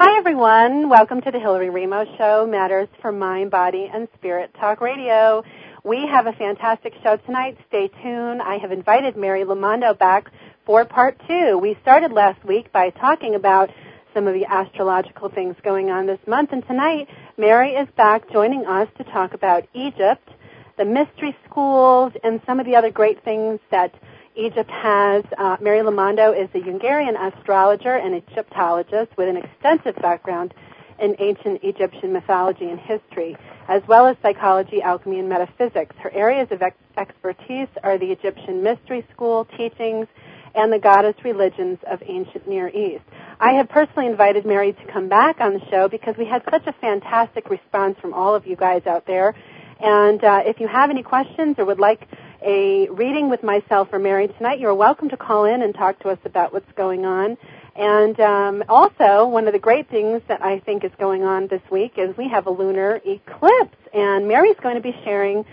Hi, everyone. Welcome to the Hillary Raimo Show, Matters for Mind, Body, and Spirit Talk Radio. We have a fantastic show tonight. Stay tuned. I have invited Mary Lamondo back for part two. We started last week by talking about some of the astrological things going on this month, and tonight Mary is back joining us to talk about Egypt, the mystery schools, and some of the other great things that Egypt has. Uh, Mary Lamondo is a Hungarian astrologer and Egyptologist with an extensive background in ancient Egyptian mythology and history, as well as psychology, alchemy, and metaphysics. Her areas of ex- expertise are the Egyptian mystery school teachings and the goddess religions of ancient Near East. I have personally invited Mary to come back on the show because we had such a fantastic response from all of you guys out there. And uh, if you have any questions or would like a reading with myself or Mary tonight, you're welcome to call in and talk to us about what's going on. And um, also, one of the great things that I think is going on this week is we have a lunar eclipse, and Mary's going to be sharing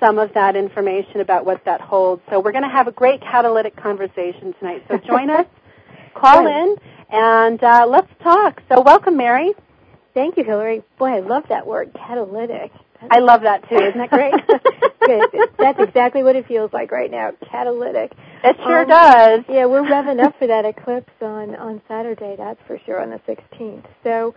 some of that information about what that holds. So we're going to have a great catalytic conversation tonight. So join us, call in, and uh, let's talk. So welcome, Mary. Thank you, Hillary. Boy, I love that word, catalytic. I love that too. Isn't that great? Good. That's exactly what it feels like right now. Catalytic. It sure um, does. Yeah, we're revving up for that eclipse on on Saturday. That's for sure on the 16th. So,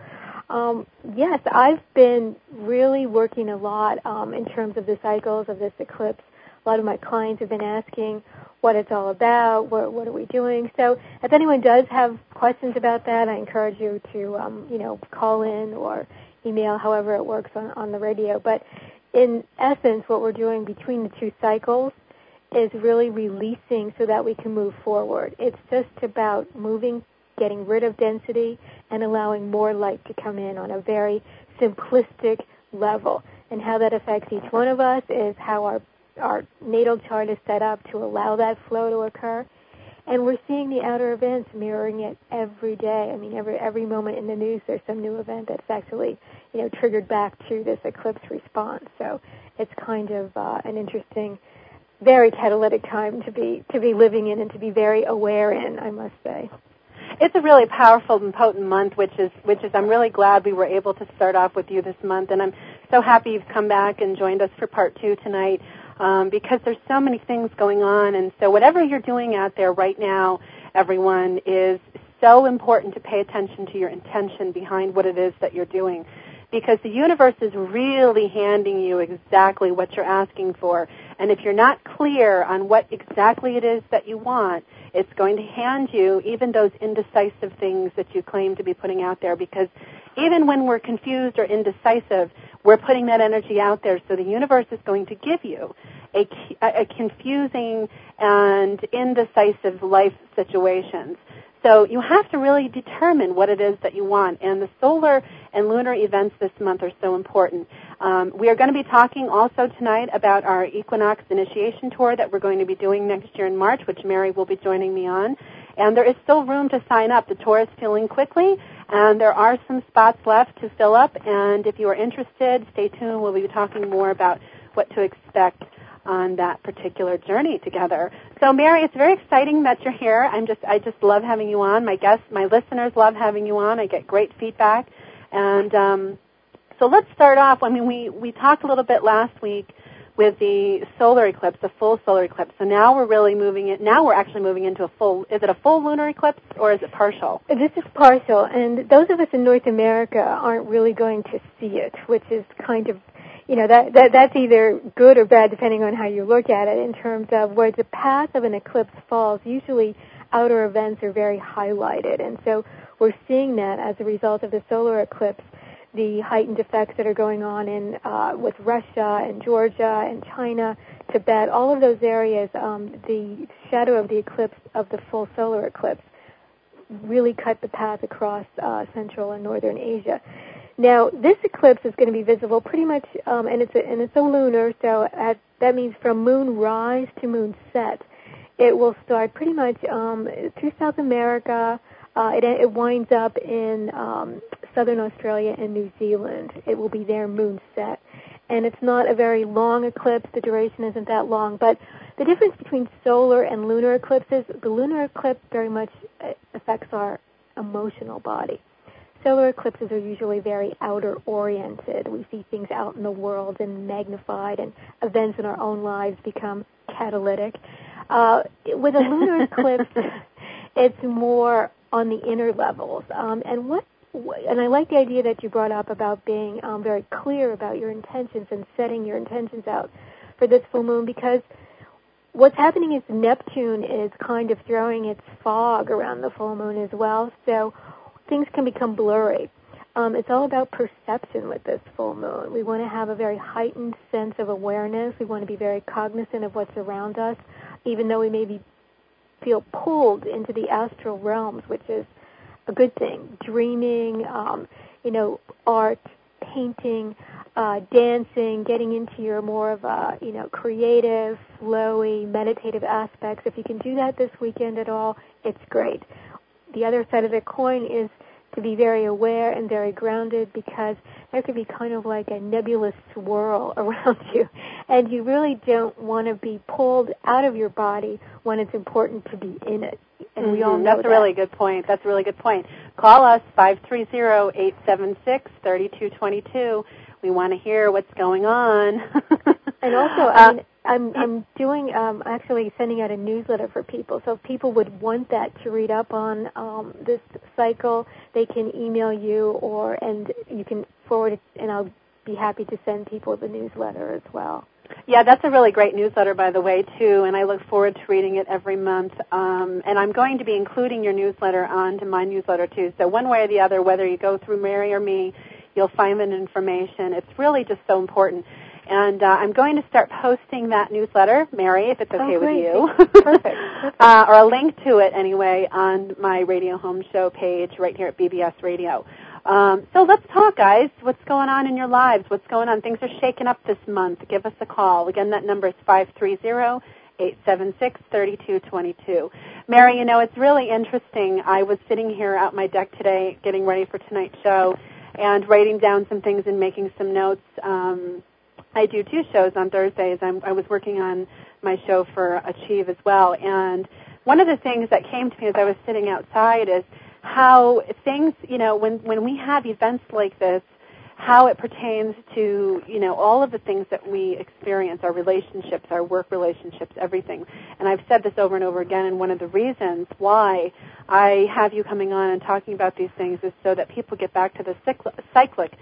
um, yes, I've been really working a lot um, in terms of the cycles of this eclipse. A lot of my clients have been asking what it's all about, what, what are we doing. So, if anyone does have questions about that, I encourage you to, um, you know, call in or email, however it works on, on the radio. But in essence, what we're doing between the two cycles is really releasing so that we can move forward. It's just about moving, getting rid of density, and allowing more light to come in on a very simplistic level. And how that affects each one of us is how our our natal chart is set up to allow that flow to occur and we're seeing the outer events mirroring it every day. I mean, every every moment in the news, there's some new event that's actually, you know, triggered back to this eclipse response. So it's kind of uh, an interesting, very catalytic time to be to be living in and to be very aware in. I must say. It's a really powerful and potent month, which is which is I'm really glad we were able to start off with you this month, and I'm so happy you've come back and joined us for part two tonight um, because there's so many things going on. And so whatever you're doing out there right now, everyone, is so important to pay attention to your intention behind what it is that you're doing. Because the universe is really handing you exactly what you're asking for. And if you're not clear on what exactly it is that you want, it's going to hand you even those indecisive things that you claim to be putting out there. Because even when we're confused or indecisive, we're putting that energy out there, so the universe is going to give you a, a confusing and indecisive life situations. So you have to really determine what it is that you want. And the solar and lunar events this month are so important. Um, we are going to be talking also tonight about our equinox initiation tour that we're going to be doing next year in March, which Mary will be joining me on. And there is still room to sign up. The tour is filling quickly, and there are some spots left to fill up. And if you are interested, stay tuned. We'll be talking more about what to expect on that particular journey together. So Mary, it's very exciting that you're here. I'm just I just love having you on. My guests, my listeners love having you on. I get great feedback. And um, so let's start off. I mean, we we talked a little bit last week with the solar eclipse, the full solar eclipse. So now we're really moving it. Now we're actually moving into a full. Is it a full lunar eclipse or is it partial? This is partial, and those of us in North America aren't really going to see it, which is kind of you know that, that that's either good or bad depending on how you look at it in terms of where the path of an eclipse falls usually outer events are very highlighted and so we're seeing that as a result of the solar eclipse the heightened effects that are going on in uh, with Russia and Georgia and China, Tibet, all of those areas, um, the shadow of the eclipse of the full solar eclipse really cut the path across uh, Central and Northern Asia. Now, this eclipse is going to be visible pretty much, um, and it's a, and it's a lunar, so at, that means from moon rise to moon set. It will start pretty much um, through South America. Uh, it, it winds up in um, southern Australia and New Zealand. It will be their moon set, and it's not a very long eclipse. The duration isn't that long, but the difference between solar and lunar eclipses, the lunar eclipse very much uh, affects our emotional body solar eclipses are usually very outer oriented. We see things out in the world and magnified, and events in our own lives become catalytic. Uh, with a lunar eclipse, it's more on the inner levels. Um, and what and I like the idea that you brought up about being um, very clear about your intentions and setting your intentions out for this full moon because what's happening is Neptune is kind of throwing its fog around the full moon as well, so things can become blurry. Um, it's all about perception with this full moon. We want to have a very heightened sense of awareness. We want to be very cognizant of what's around us, even though we may be feel pulled into the astral realms, which is a good thing. Dreaming, um, you know, art, painting, uh, dancing, getting into your more of a, you know, creative, flowy, meditative aspects. If you can do that this weekend at all, it's great. The other side of the coin is to be very aware and very grounded because there could be kind of like a nebulous swirl around you and you really don't want to be pulled out of your body when it's important to be in it. And mm-hmm. we all know That's that. a really good point. That's a really good point. Call us 530-876-3222. We want to hear what's going on. and also, I mean, I'm I'm doing um, actually sending out a newsletter for people. So if people would want that to read up on um, this cycle, they can email you or and you can forward it, and I'll be happy to send people the newsletter as well. Yeah, that's a really great newsletter, by the way, too, and I look forward to reading it every month. Um, and I'm going to be including your newsletter onto my newsletter too. So one way or the other, whether you go through Mary or me, you'll find that information. It's really just so important. And uh, I'm going to start posting that newsletter, Mary, if it's okay oh, with you. Perfect. Perfect. uh, or a link to it anyway on my Radio Home Show page right here at BBS Radio. Um, so let's talk, guys. What's going on in your lives? What's going on? Things are shaking up this month. Give us a call. Again, that number is five three zero eight seven six thirty two twenty two. Mary, you know, it's really interesting. I was sitting here out my deck today getting ready for tonight's show and writing down some things and making some notes. Um, I do two shows on Thursdays. I'm, I was working on my show for Achieve as well, and one of the things that came to me as I was sitting outside is how things, you know, when when we have events like this, how it pertains to, you know, all of the things that we experience, our relationships, our work relationships, everything. And I've said this over and over again, and one of the reasons why I have you coming on and talking about these things is so that people get back to the cyclic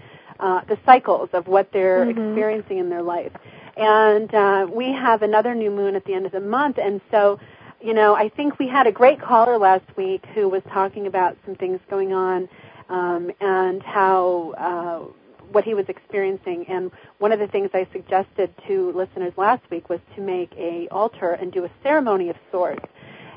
uh, the cycles of what they're mm-hmm. experiencing in their life. And uh, we have another new moon at the end of the month, and so you know I think we had a great caller last week who was talking about some things going on um, and how. Uh, what he was experiencing and one of the things I suggested to listeners last week was to make a altar and do a ceremony of sorts.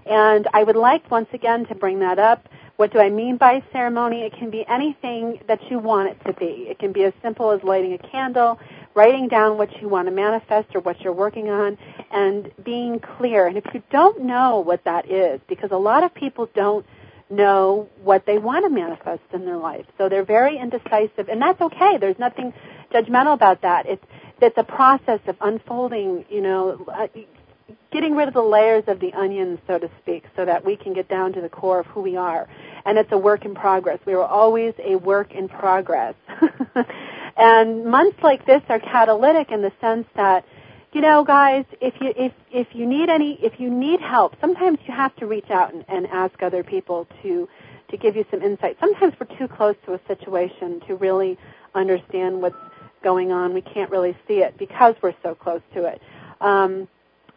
And I would like once again to bring that up what do I mean by ceremony? It can be anything that you want it to be. It can be as simple as lighting a candle, writing down what you want to manifest or what you're working on, and being clear. And if you don't know what that is, because a lot of people don't know what they want to manifest in their life. So they're very indecisive, and that's okay. There's nothing judgmental about that. It's it's a process of unfolding, you know, uh, getting rid of the layers of the onion, so to speak, so that we can get down to the core of who we are. And it's a work in progress. We are always a work in progress. and months like this are catalytic in the sense that, you know, guys, if you if if you need any if you need help, sometimes you have to reach out and, and ask other people to to give you some insight. Sometimes we're too close to a situation to really understand what's going on. We can't really see it because we're so close to it. Um,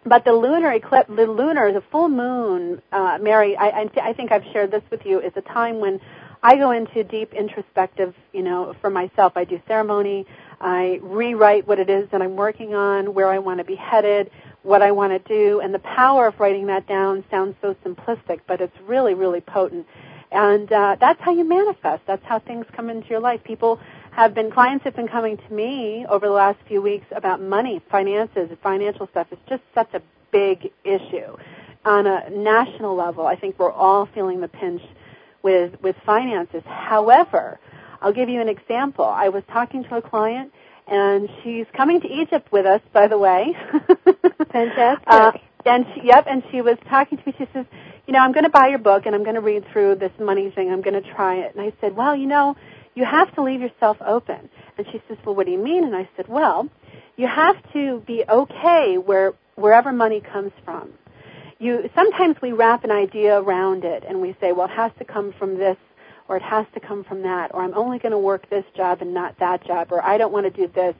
but the lunar eclipse, the lunar, the full moon, uh, Mary, I, I, th- I think I've shared this with you, is a time when I go into deep introspective, you know, for myself. I do ceremony. I rewrite what it is that I'm working on, where I want to be headed, what I want to do, and the power of writing that down sounds so simplistic, but it's really, really potent. And uh, that's how you manifest. That's how things come into your life. People have been clients have been coming to me over the last few weeks about money, finances, financial stuff. It's just such a big issue on a national level. I think we're all feeling the pinch with with finances. However, I'll give you an example. I was talking to a client and she's coming to Egypt with us, by the way. Fantastic. Uh, and she, yep, and she was talking to me. She says, you know, I'm going to buy your book and I'm going to read through this money thing. I'm going to try it. And I said, well, you know, you have to leave yourself open. And she says, well, what do you mean? And I said, well, you have to be okay where wherever money comes from. You sometimes we wrap an idea around it and we say, well, it has to come from this or it has to come from that or I'm only going to work this job and not that job or I don't want to do this.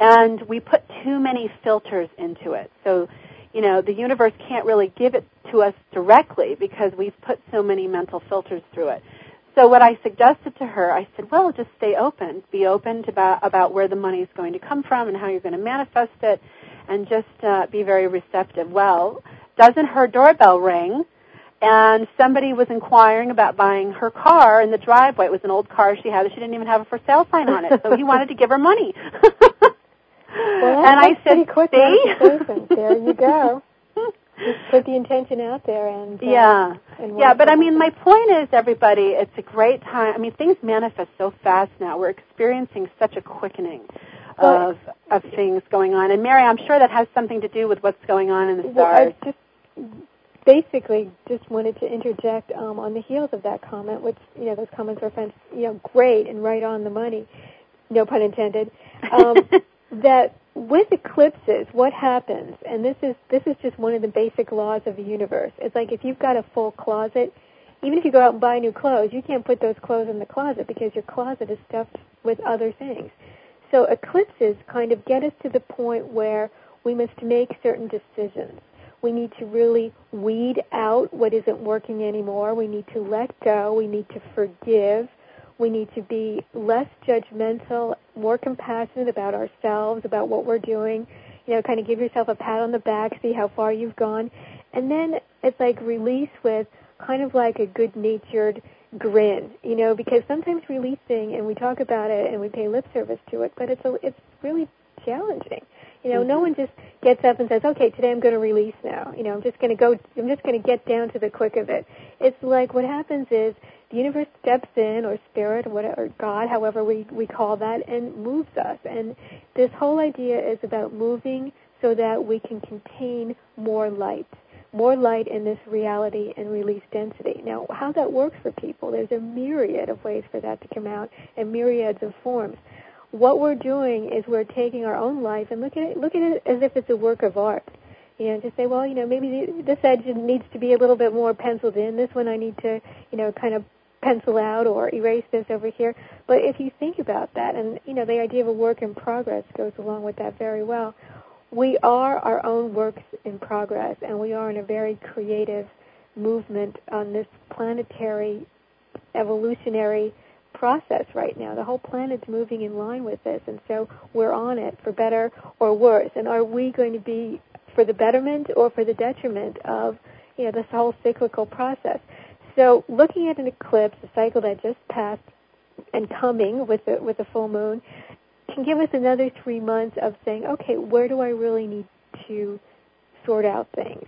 And we put too many filters into it. So you know, the universe can't really give it to us directly because we've put so many mental filters through it. So what I suggested to her, I said, well, just stay open. Be open to about, about where the money is going to come from and how you're going to manifest it and just uh, be very receptive. Well, doesn't her doorbell ring? And somebody was inquiring about buying her car in the driveway. It was an old car she had. And she didn't even have a for sale sign on it. So he wanted to give her money. Well, and I said, quick "See, there you go." Put the intention out there and uh, yeah, and yeah. But I mean, my point is, everybody, it's a great time. I mean, things manifest so fast now. We're experiencing such a quickening of of things going on. And Mary, I'm sure that has something to do with what's going on in the stars. well. I just basically just wanted to interject um, on the heels of that comment, which you know those comments were, you know, great and right on the money. No pun intended. Um, that with eclipses, what happens, and this is this is just one of the basic laws of the universe. It's like if you've got a full closet, even if you go out and buy new clothes, you can't put those clothes in the closet because your closet is stuffed with other things. So eclipses kind of get us to the point where we must make certain decisions. We need to really weed out what isn't working anymore. We need to let go. We need to forgive we need to be less judgmental, more compassionate about ourselves, about what we're doing. You know, kind of give yourself a pat on the back, see how far you've gone. And then it's like release with kind of like a good natured grin, you know, because sometimes releasing and we talk about it and we pay lip service to it, but it's a, it's really challenging. You know, mm-hmm. no one just gets up and says, "Okay, today I'm going to release now." You know, I'm just going to go I'm just going to get down to the quick of it. It's like what happens is the universe steps in, or spirit, or whatever, or God, however we, we call that, and moves us. And this whole idea is about moving so that we can contain more light, more light in this reality and release density. Now, how that works for people, there's a myriad of ways for that to come out, and myriads of forms. What we're doing is we're taking our own life and look at it, look at it as if it's a work of art you know, just say, well, you know, maybe this edge needs to be a little bit more penciled in. This one I need to, you know, kind of pencil out or erase this over here. But if you think about that, and you know, the idea of a work in progress goes along with that very well. We are our own works in progress, and we are in a very creative movement on this planetary evolutionary process right now. The whole planet's moving in line with this, and so we're on it for better or worse. And are we going to be for the betterment or for the detriment of you know this whole cyclical process? So looking at an eclipse, a cycle that just passed and coming with the, with the full moon, can give us another three months of saying, okay, where do I really need to sort out things?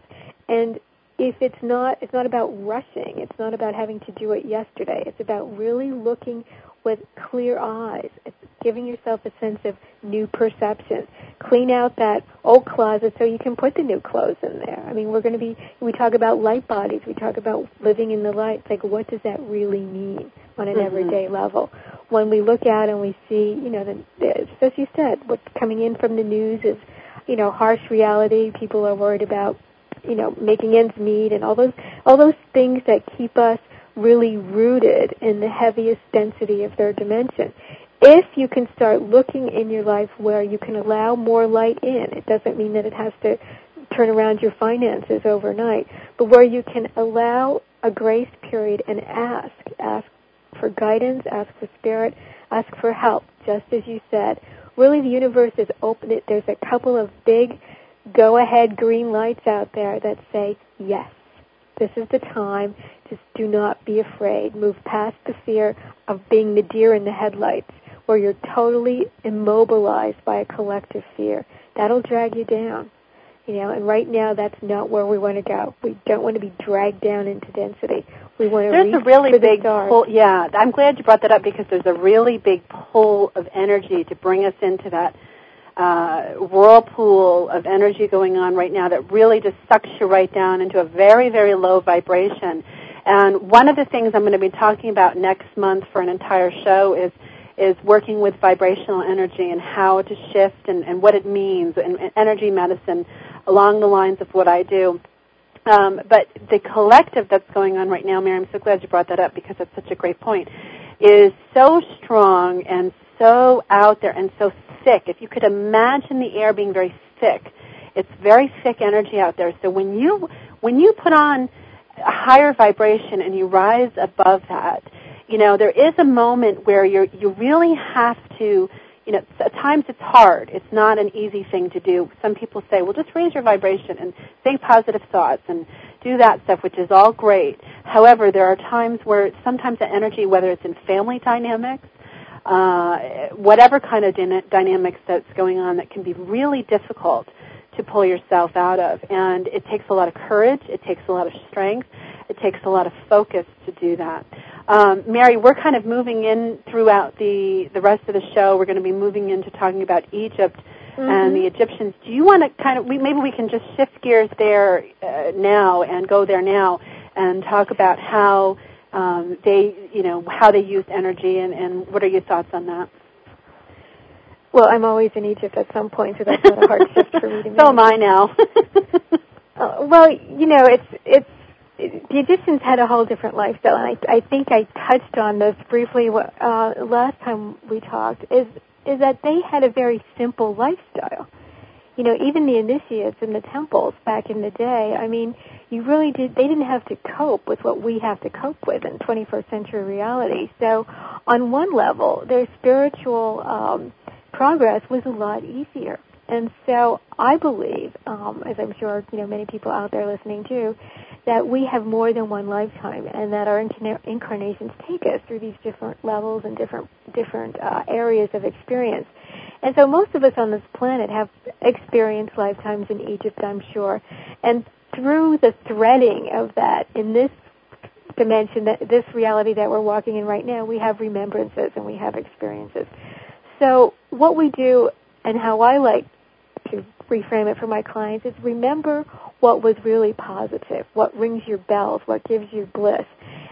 And if it's not, it's not about rushing. It's not about having to do it yesterday. It's about really looking with clear eyes. It's giving yourself a sense of new perception. Clean out that old closet so you can put the new clothes in there. I mean, we're going to be, we talk about light bodies, we talk about living in the light. It's like, what does that really mean on an mm-hmm. everyday level? When we look out and we see, you know, the, the, as you said, what's coming in from the news is, you know, harsh reality. People are worried about, you know, making ends meet and all those, all those things that keep us really rooted in the heaviest density of their dimension. If you can start looking in your life where you can allow more light in, it doesn't mean that it has to turn around your finances overnight, but where you can allow a grace period and ask, ask for guidance, ask for spirit, ask for help, just as you said. Really, the universe is open. It there's a couple of big go ahead green lights out there that say yes. This is the time. Just do not be afraid. Move past the fear of being the deer in the headlights, where you're totally immobilized by a collective fear. That'll drag you down. You know, and right now that's not where we want to go. We don't want to be dragged down into density. We want to there's a really big pull. Yeah, I'm glad you brought that up because there's a really big pull of energy to bring us into that uh, whirlpool of energy going on right now that really just sucks you right down into a very, very low vibration. And one of the things I'm going to be talking about next month for an entire show is is working with vibrational energy and how to shift and, and what it means and, and energy medicine along the lines of what I do. Um, but the collective that's going on right now, Mary, I'm so glad you brought that up because that's such a great point, is so strong and so out there and so thick. If you could imagine the air being very thick, it's very thick energy out there. So when you when you put on a higher vibration and you rise above that, you know there is a moment where you you really have to you know, at times it's hard. It's not an easy thing to do. Some people say, well, just raise your vibration and think positive thoughts and do that stuff, which is all great. However, there are times where sometimes the energy, whether it's in family dynamics, uh, whatever kind of dyna- dynamics that's going on, that can be really difficult to pull yourself out of. And it takes a lot of courage. It takes a lot of strength. It takes a lot of focus to do that. Um, Mary, we're kind of moving in throughout the the rest of the show. We're going to be moving into talking about Egypt mm-hmm. and the Egyptians. Do you want to kind of we, maybe we can just shift gears there uh, now and go there now and talk about how um, they you know how they used energy and, and what are your thoughts on that? Well, I'm always in Egypt at some point, so that's not a hard shift for me to make. So am I now. uh, well, you know, it's it's the Egyptians had a whole different lifestyle, and I, I think I touched on this briefly uh, last time we talked. Is is that they had a very simple lifestyle. You know, even the initiates in the temples back in the day. I mean, you really did. They didn't have to cope with what we have to cope with in 21st century reality. So, on one level, their spiritual um, progress was a lot easier. And so, I believe, um, as I'm sure you know many people out there listening too, that we have more than one lifetime and that our incarnations take us through these different levels and different different uh, areas of experience. And so most of us on this planet have experienced lifetimes in Egypt, I'm sure. And through the threading of that in this dimension, that this reality that we're walking in right now, we have remembrances and we have experiences. So what we do and how I like reframe it for my clients is remember what was really positive, what rings your bells, what gives you bliss.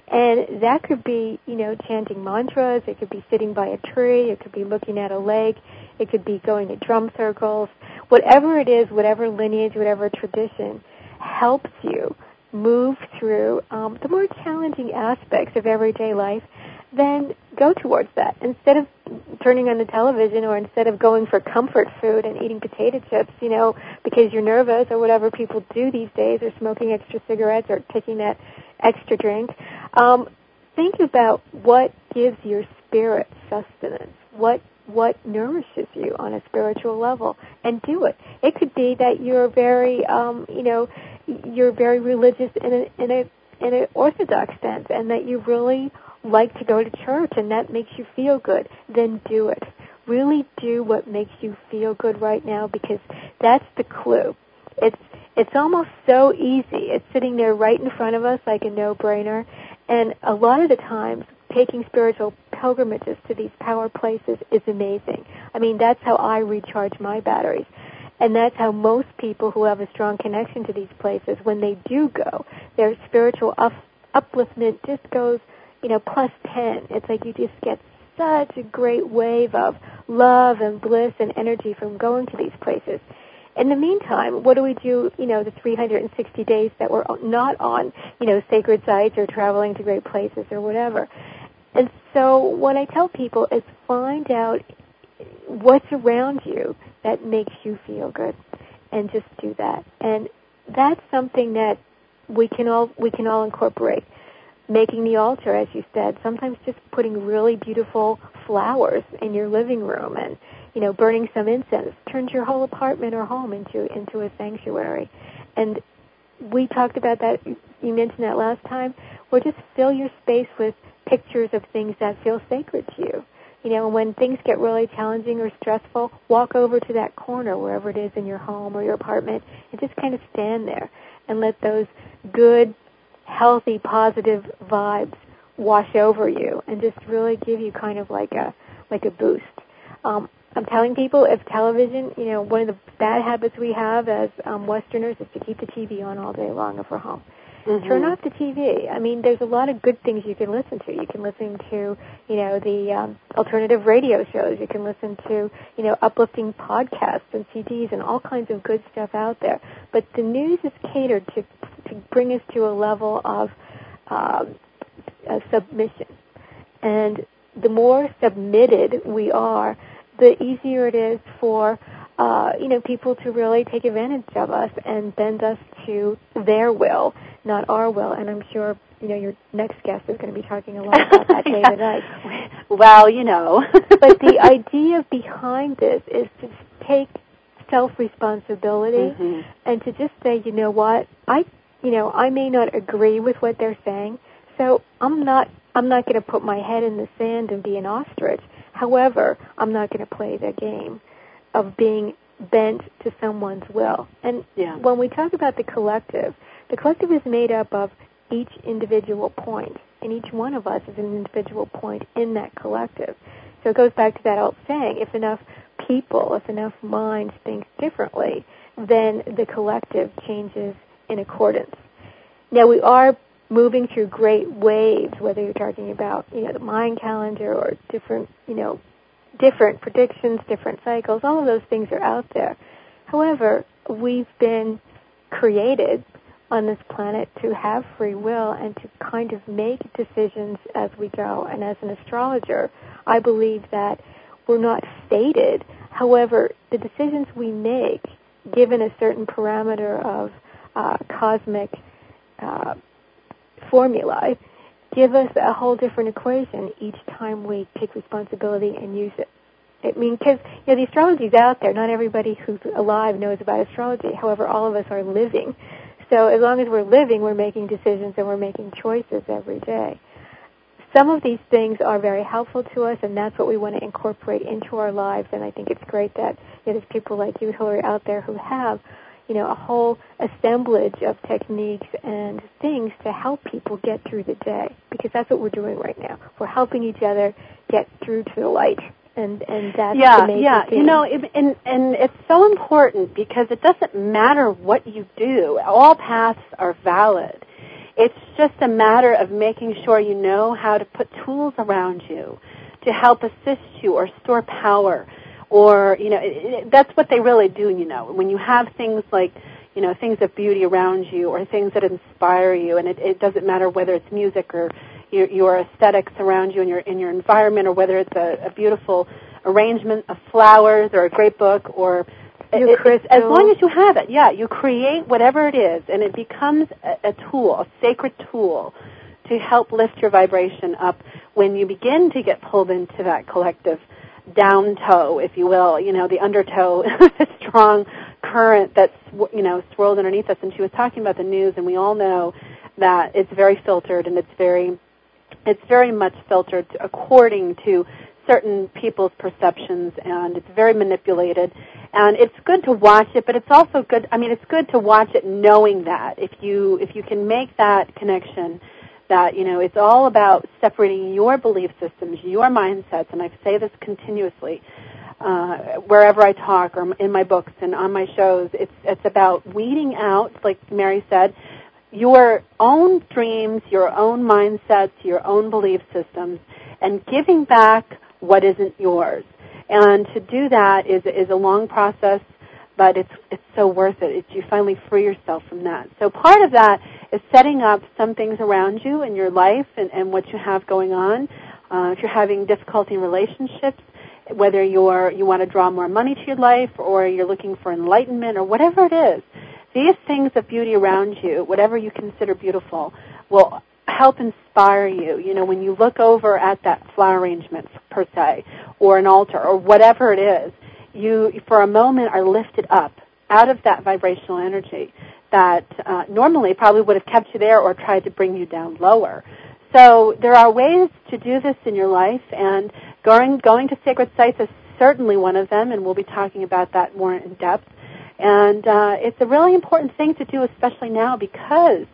And that could be, you know, chanting mantras, it could be sitting by a tree, it could be looking at a lake, it could be going to drum circles. Whatever it is, whatever lineage, whatever tradition helps you move through um, the more challenging aspects of everyday life then go towards that. Instead of turning on the television or instead of going for comfort food and eating potato chips, you know, because you're nervous or whatever people do these days or smoking extra cigarettes or taking that extra drink, um, think about what gives your spirit sustenance. What what nourishes you on a spiritual level and do it. It could be that you're very um, you know, you're very religious in a in a in an orthodox sense and that you really like to go to church and that makes you feel good, then do it. Really do what makes you feel good right now because that's the clue. It's it's almost so easy. It's sitting there right in front of us like a no-brainer. And a lot of the times taking spiritual pilgrimages to these power places is amazing. I mean, that's how I recharge my batteries. And that's how most people who have a strong connection to these places, when they do go, their spiritual up- upliftment just goes you know, plus 10. It's like you just get such a great wave of love and bliss and energy from going to these places. In the meantime, what do we do, you know, the 360 days that we're not on, you know, sacred sites or traveling to great places or whatever? And so what I tell people is find out what's around you that makes you feel good and just do that. And that's something that we can all we can all incorporate making the altar, as you said, sometimes just putting really beautiful flowers in your living room and, you know, burning some incense turns your whole apartment or home into, into a sanctuary. And we talked about that, you mentioned that last time, or just fill your space with pictures of things that feel sacred to you. You know, when things get really challenging or stressful, walk over to that corner, wherever it is in your home or your apartment, and just kind of stand there and let those good healthy, positive vibes wash over you and just really give you kind of like a like a boost. Um, I'm telling people if television, you know, one of the bad habits we have as um, Westerners is to keep the TV on all day long if we're home. Mm-hmm. Turn off the TV. I mean, there's a lot of good things you can listen to. You can listen to, you know, the um, alternative radio shows. You can listen to, you know, uplifting podcasts and CDs and all kinds of good stuff out there. But the news is catered to bring us to a level of um, a submission. And the more submitted we are, the easier it is for uh, you know people to really take advantage of us and bend us to their will, not our will. And I'm sure you know your next guest is going to be talking a lot about that yeah. David Icke. Well, you know, but the idea behind this is to take self responsibility mm-hmm. and to just say, you know what, I you know I may not agree with what they're saying, so I'm not I'm not going to put my head in the sand and be an ostrich. However, I'm not going to play the game of being bent to someone's will. And yeah. when we talk about the collective, the collective is made up of each individual point, and each one of us is an individual point in that collective. So it goes back to that old saying, if enough people, if enough minds think differently, then the collective changes in accordance. Now we are moving through great waves, whether you're talking about, you know, the Mayan calendar or different, you know, different predictions, different cycles, all of those things are out there. However, we've been created on this planet to have free will and to kind of make decisions as we go. And as an astrologer, I believe that we're not fated. However, the decisions we make, given a certain parameter of uh, cosmic uh, formulae give us a whole different equation each time we take responsibility and use it. I mean, because you know the astrology's out there. Not everybody who's alive knows about astrology. However, all of us are living. So as long as we're living, we're making decisions and we're making choices every day. Some of these things are very helpful to us, and that's what we want to incorporate into our lives. And I think it's great that you know, there's people like you, Hillary, out there who have you know, a whole assemblage of techniques and things to help people get through the day because that's what we're doing right now. We're helping each other get through to the light. And and that's yeah, the yeah. Thing. You know, it, and and it's so important because it doesn't matter what you do. All paths are valid. It's just a matter of making sure you know how to put tools around you to help assist you or store power or you know it, it, that's what they really do you know. When you have things like you know things of beauty around you or things that inspire you and it, it doesn't matter whether it's music or your, your aesthetics around you and your in your environment or whether it's a, a beautiful arrangement of flowers or a great book or it, as long as you have it yeah you create whatever it is and it becomes a, a tool a sacred tool to help lift your vibration up when you begin to get pulled into that collective down toe, if you will, you know, the undertow, the strong current that's, you know, swirled underneath us. And she was talking about the news, and we all know that it's very filtered and it's very, it's very much filtered according to certain people's perceptions, and it's very manipulated. And it's good to watch it, but it's also good. I mean, it's good to watch it knowing that if you if you can make that connection that you know it's all about separating your belief systems, your mindsets, and I say this continuously uh, wherever I talk or in my books and on my shows. It's it's about weeding out, like Mary said, your own dreams, your own mindsets, your own belief systems, and giving back what isn't yours. And to do that is is a long process but it's it's so worth it. It's, you finally free yourself from that. So part of that is setting up some things around you in your life and, and what you have going on. Uh, if you're having difficulty in relationships, whether you're you want to draw more money to your life or you're looking for enlightenment or whatever it is, these things of beauty around you, whatever you consider beautiful, will help inspire you. You know, when you look over at that flower arrangement per se, or an altar, or whatever it is, you, for a moment, are lifted up out of that vibrational energy that uh, normally probably would have kept you there or tried to bring you down lower. So there are ways to do this in your life, and going going to sacred sites is certainly one of them, and we'll be talking about that more in depth. And uh, it's a really important thing to do, especially now, because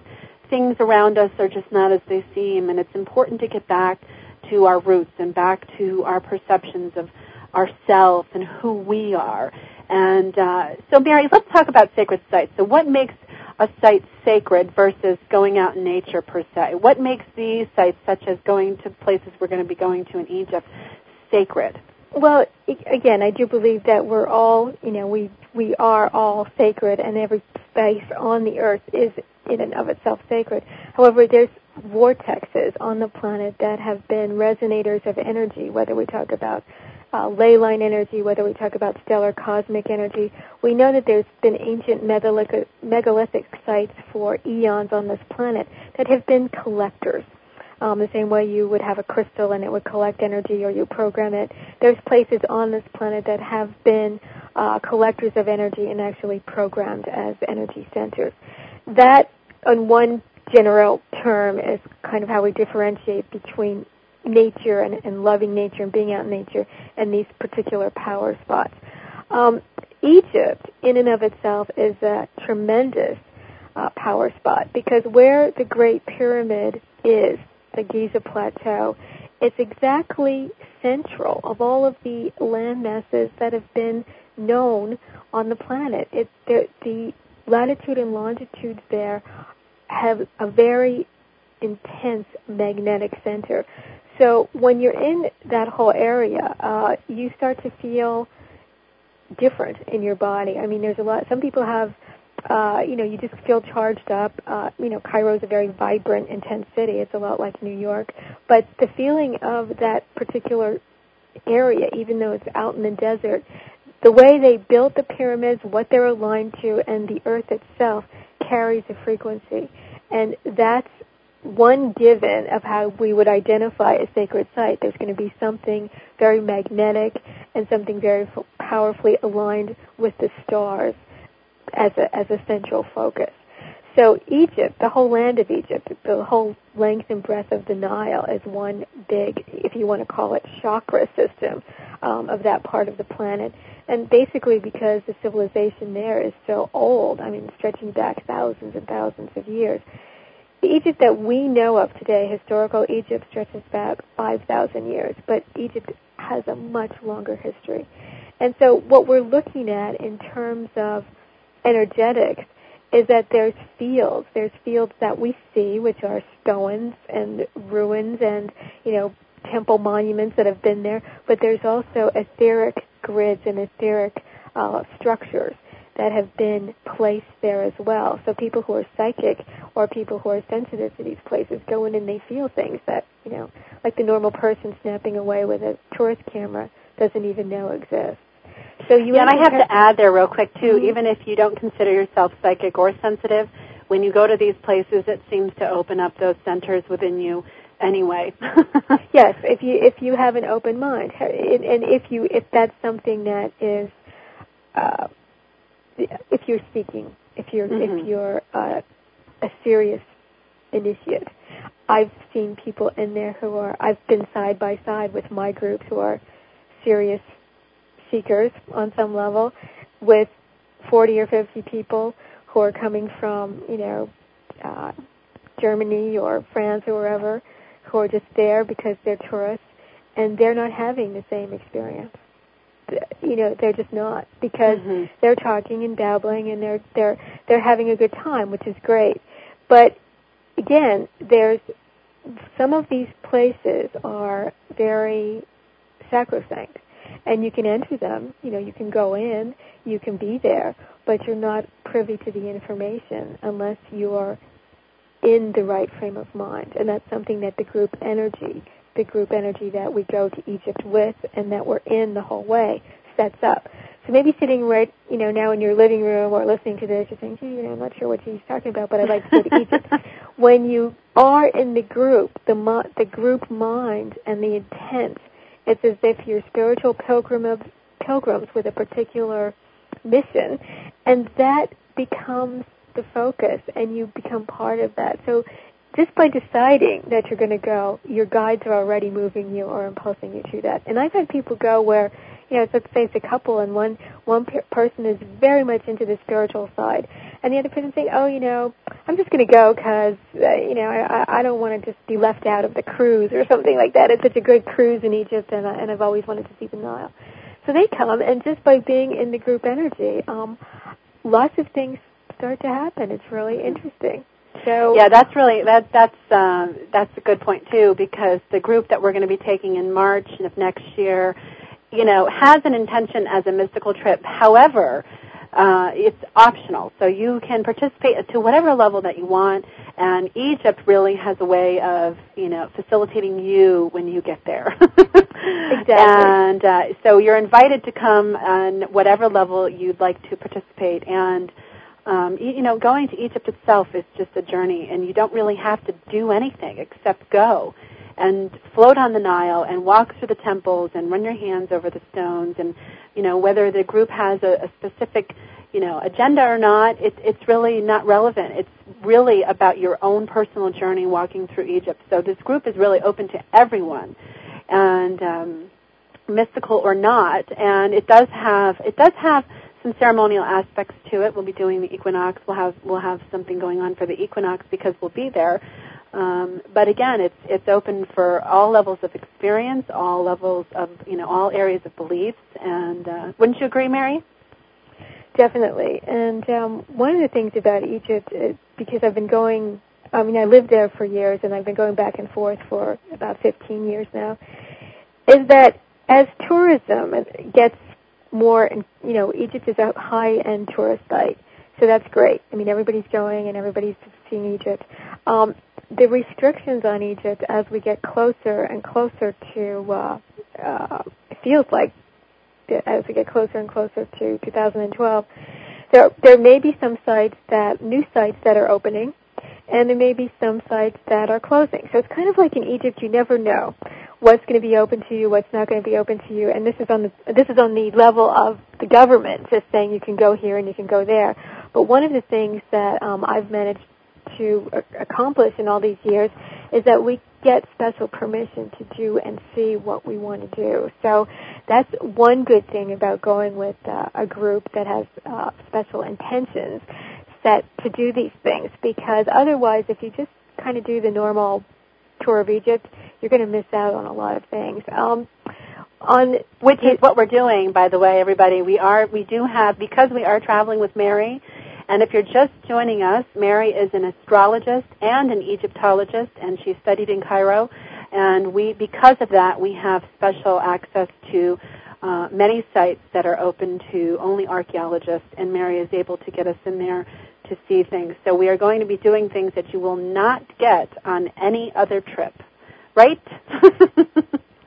things around us are just not as they seem, and it's important to get back to our roots and back to our perceptions of ourselves and who we are. And uh, so, Mary, let's talk about sacred sites. So, what makes a site sacred versus going out in nature per se? What makes these sites, such as going to places we're going to be going to in Egypt, sacred? Well, again, I do believe that we're all, you know, we we are all sacred, and every space on the earth is in and of itself sacred. However, there's vortexes on the planet that have been resonators of energy, whether we talk about uh, ley line energy, whether we talk about stellar cosmic energy. We know that there's been ancient megalithic, sites for eons on this planet that have been collectors. Um, the same way you would have a crystal and it would collect energy or you program it. There's places on this planet that have been uh, collectors of energy and actually programmed as energy centers. That, on one general term, is kind of how we differentiate between nature and, and loving nature and being out in nature and these particular power spots. Um, Egypt, in and of itself, is a tremendous uh, power spot because where the Great Pyramid is, the Giza Plateau, it's exactly central of all of the land masses that have been known on the planet. It, the, the latitude and longitude there have a very intense magnetic center. So when you're in that whole area, uh, you start to feel different in your body. I mean, there's a lot. Some people have, uh, you know, you just feel charged up. Uh, you know, Cairo is a very vibrant, intense city. It's a lot like New York, but the feeling of that particular area, even though it's out in the desert, the way they built the pyramids, what they're aligned to, and the earth itself carries a frequency, and that's one given of how we would identify a sacred site. There's going to be something very magnetic and something very f- powerfully aligned with the stars as a, as a central focus. So Egypt, the whole land of Egypt, the whole length and breadth of the Nile is one big, if you want to call it, chakra system um, of that part of the planet. And basically because the civilization there is so old, I mean, stretching back thousands and thousands of years, the Egypt that we know of today, historical Egypt, stretches back 5,000 years, but Egypt has a much longer history. And so what we're looking at in terms of energetics is that there's fields. There's fields that we see, which are stones and ruins and, you know, temple monuments that have been there, but there's also etheric grids and etheric uh, structures that have been placed there as well. So people who are psychic or people who are sensitive to these places go in and they feel things that, you know, like the normal person snapping away with a tourist camera doesn't even know exist. So you yeah, and I have to add there real quick too, mm-hmm. even if you don't consider yourself psychic or sensitive, when you go to these places it seems to open up those centers within you anyway. yes, if you if you have an open mind, and if you if that's something that is uh, if you're seeking, if you're mm-hmm. if you're uh, a serious initiate. I've seen people in there who are I've been side by side with my group who are serious seekers on some level with 40 or 50 people who are coming from, you know, uh, Germany or France or wherever who are just there because they're tourists and they're not having the same experience you know they're just not because mm-hmm. they're talking and babbling and they're they're they're having a good time which is great but again there's some of these places are very sacrosanct and you can enter them you know you can go in you can be there but you're not privy to the information unless you are in the right frame of mind and that's something that the group energy the group energy that we go to Egypt with and that we're in the whole way sets up. So maybe sitting right, you know, now in your living room or listening to this, you're saying, gee, you know, I'm not sure what she's talking about, but I'd like to go to Egypt. when you are in the group, the mo- the group mind and the intent, it's as if you're spiritual pilgrim of, pilgrims with a particular mission, and that becomes the focus, and you become part of that. So just by deciding that you're going to go, your guides are already moving you or impulsing you to that. And I've had people go where, you know, let's say it's a couple and one one per- person is very much into the spiritual side, and the other person saying, oh, you know, I'm just going to go because, uh, you know, I, I don't want to just be left out of the cruise or something like that. It's such a good cruise in Egypt, and, I, and I've always wanted to see the Nile. so they come, and just by being in the group energy, um, lots of things start to happen. It's really interesting. So yeah, that's really that that's um, that's a good point too because the group that we're going to be taking in March of next year, you know, has an intention as a mystical trip. However, uh, it's optional, so you can participate to whatever level that you want. And Egypt really has a way of, you know, facilitating you when you get there. exactly. And uh, so you're invited to come on whatever level you'd like to participate. And um, you, know, going to Egypt itself is just a journey, and you don't really have to do anything except go and float on the Nile and walk through the temples and run your hands over the stones. And you know whether the group has a, a specific you know agenda or not it, it's really not relevant. It's really about your own personal journey walking through Egypt. So this group is really open to everyone and um, mystical or not. And it does have it does have some ceremonial aspects to it. We'll be doing the equinox. We'll have we'll have something going on for the equinox because we'll be there. Um, but again, it's it's open for all levels of experience, all levels of you know all areas of beliefs. And uh, wouldn't you agree, Mary? Definitely. And um, one of the things about Egypt, is, because I've been going, I mean, I lived there for years, and I've been going back and forth for about 15 years now, is that as tourism gets more, you know, Egypt is a high-end tourist site, so that's great. I mean, everybody's going and everybody's seeing Egypt. Um, the restrictions on Egypt as we get closer and closer to, uh, uh, it feels like as we get closer and closer to 2012, there there may be some sites that new sites that are opening, and there may be some sites that are closing. So it's kind of like in Egypt, you never know what's going to be open to you, what's not going to be open to you, and this is on the this is on the level of the government just saying you can go here and you can go there. But one of the things that um, I've managed to accomplish in all these years is that we get special permission to do and see what we want to do. So that's one good thing about going with uh, a group that has uh, special intentions set to do these things because otherwise if you just kind of do the normal tour of Egypt, you're going to miss out on a lot of things. Um, on which is what we're doing, by the way, everybody. We are we do have because we are traveling with Mary. And if you're just joining us, Mary is an astrologist and an Egyptologist, and she studied in Cairo. And we, because of that, we have special access to uh, many sites that are open to only archaeologists, and Mary is able to get us in there to see things. So we are going to be doing things that you will not get on any other trip right?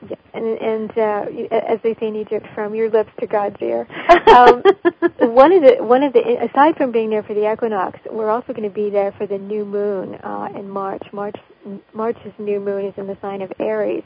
yeah. And, and uh, as they say in Egypt, from your lips to God's ear. Um, one of the one of the aside from being there for the equinox, we're also going to be there for the new moon uh, in March. March March's new moon is in the sign of Aries,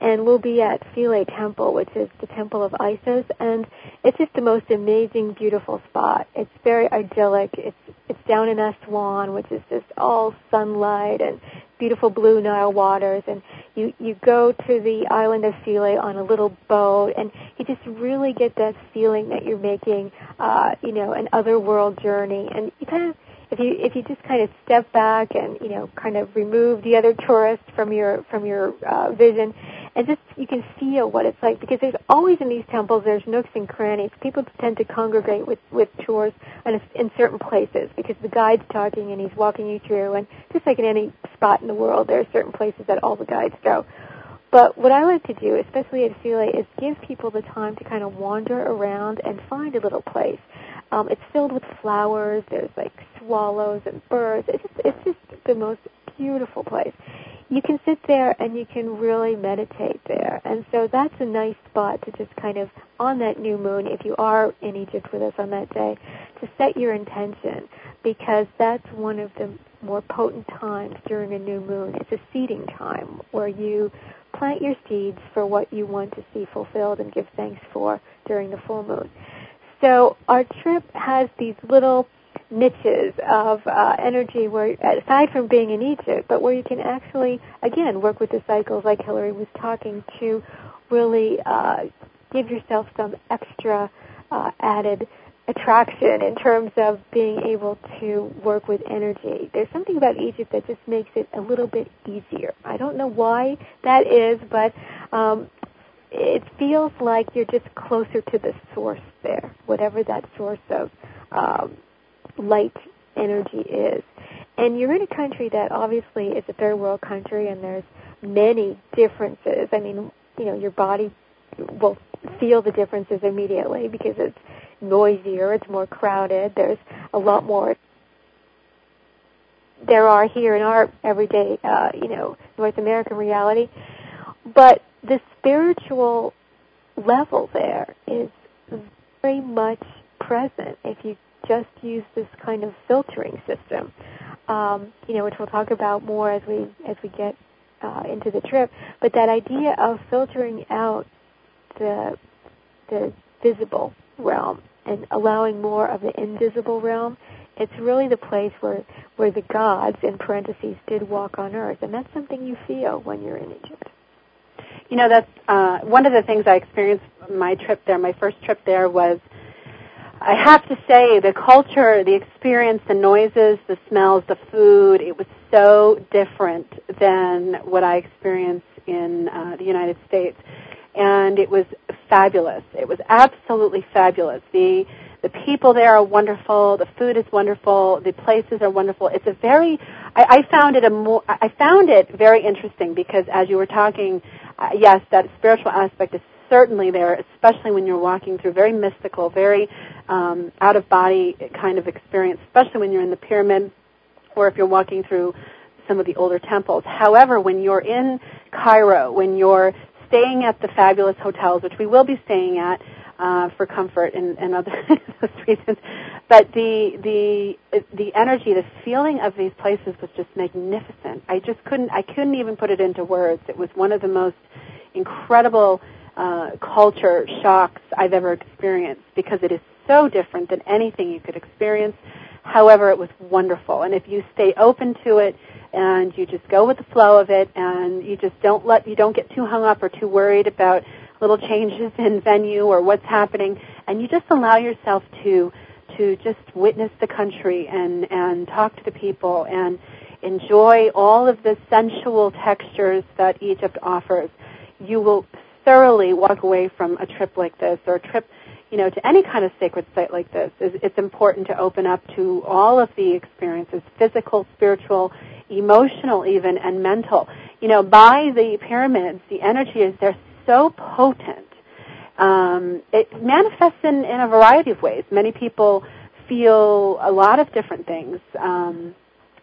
and we'll be at Philae Temple, which is the temple of Isis, and it's just the most amazing, beautiful spot. It's very idyllic. It's it's down in Aswan, which is just all sunlight and beautiful blue Nile waters, and you you go to the island of Philae on a little boat, and you just really get that feeling that you're making, uh, you know, an otherworld journey, and you kind of if you if you just kind of step back and you know kind of remove the other tourists from your from your uh, vision and just you can feel what it's like because there's always in these temples there's nooks and crannies people tend to congregate with with tours in, in certain places because the guide's talking and he's walking you through and just like in any spot in the world there are certain places that all the guides go but what I like to do, especially at Philae, is give people the time to kind of wander around and find a little place. Um, it's filled with flowers. There's like swallows and birds. It's just, it's just the most beautiful place. You can sit there and you can really meditate there. And so that's a nice spot to just kind of, on that new moon, if you are in Egypt with us on that day, to set your intention because that's one of the more potent times during a new moon. It's a seeding time where you plant your seeds for what you want to see fulfilled and give thanks for during the full moon. So our trip has these little niches of uh, energy where, aside from being in Egypt, but where you can actually, again, work with the cycles like Hillary was talking to really uh, give yourself some extra uh, added attraction in terms of being able to work with energy. There's something about Egypt that just makes it a little bit easier. I don't know why that is, but um, it feels like you're just closer to the source there, whatever that source of um, light energy is. And you're in a country that obviously is a third world country, and there's many differences. I mean, you know, your body will feel the differences immediately because it's noisier, it's more crowded, there's a lot more there are here in our everyday, uh, you know, North American reality. But the spiritual level there is very much present if you just use this kind of filtering system, um, you know, which we'll talk about more as we as we get uh, into the trip. But that idea of filtering out the the visible realm and allowing more of the invisible realm, it's really the place where where the gods in parentheses did walk on earth, and that's something you feel when you're in Egypt. You know, that's uh, one of the things I experienced my trip there. My first trip there was I have to say, the culture, the experience, the noises, the smells, the food, it was so different than what I experienced in uh, the United States. And it was fabulous. It was absolutely fabulous. The the people there are wonderful. The food is wonderful. The places are wonderful. It's a very, I, I found it a more, I found it very interesting because as you were talking, uh, yes, that spiritual aspect is certainly there, especially when you're walking through very mystical, very um, out of body kind of experience, especially when you're in the pyramid or if you're walking through some of the older temples. However, when you're in Cairo, when you're staying at the fabulous hotels, which we will be staying at uh, for comfort and, and other reasons, but the the the energy, the feeling of these places was just magnificent. I just couldn't I couldn't even put it into words. It was one of the most incredible uh, culture shocks I've ever experienced because it is so different than anything you could experience. However, it was wonderful. And if you stay open to it and you just go with the flow of it and you just don't let, you don't get too hung up or too worried about little changes in venue or what's happening and you just allow yourself to, to just witness the country and, and talk to the people and enjoy all of the sensual textures that Egypt offers, you will thoroughly walk away from a trip like this or a trip you know, to any kind of sacred site like this, it's important to open up to all of the experiences, physical, spiritual, emotional even, and mental. You know, by the pyramids, the energy is there so potent. Um, it manifests in, in a variety of ways. Many people feel a lot of different things. Um,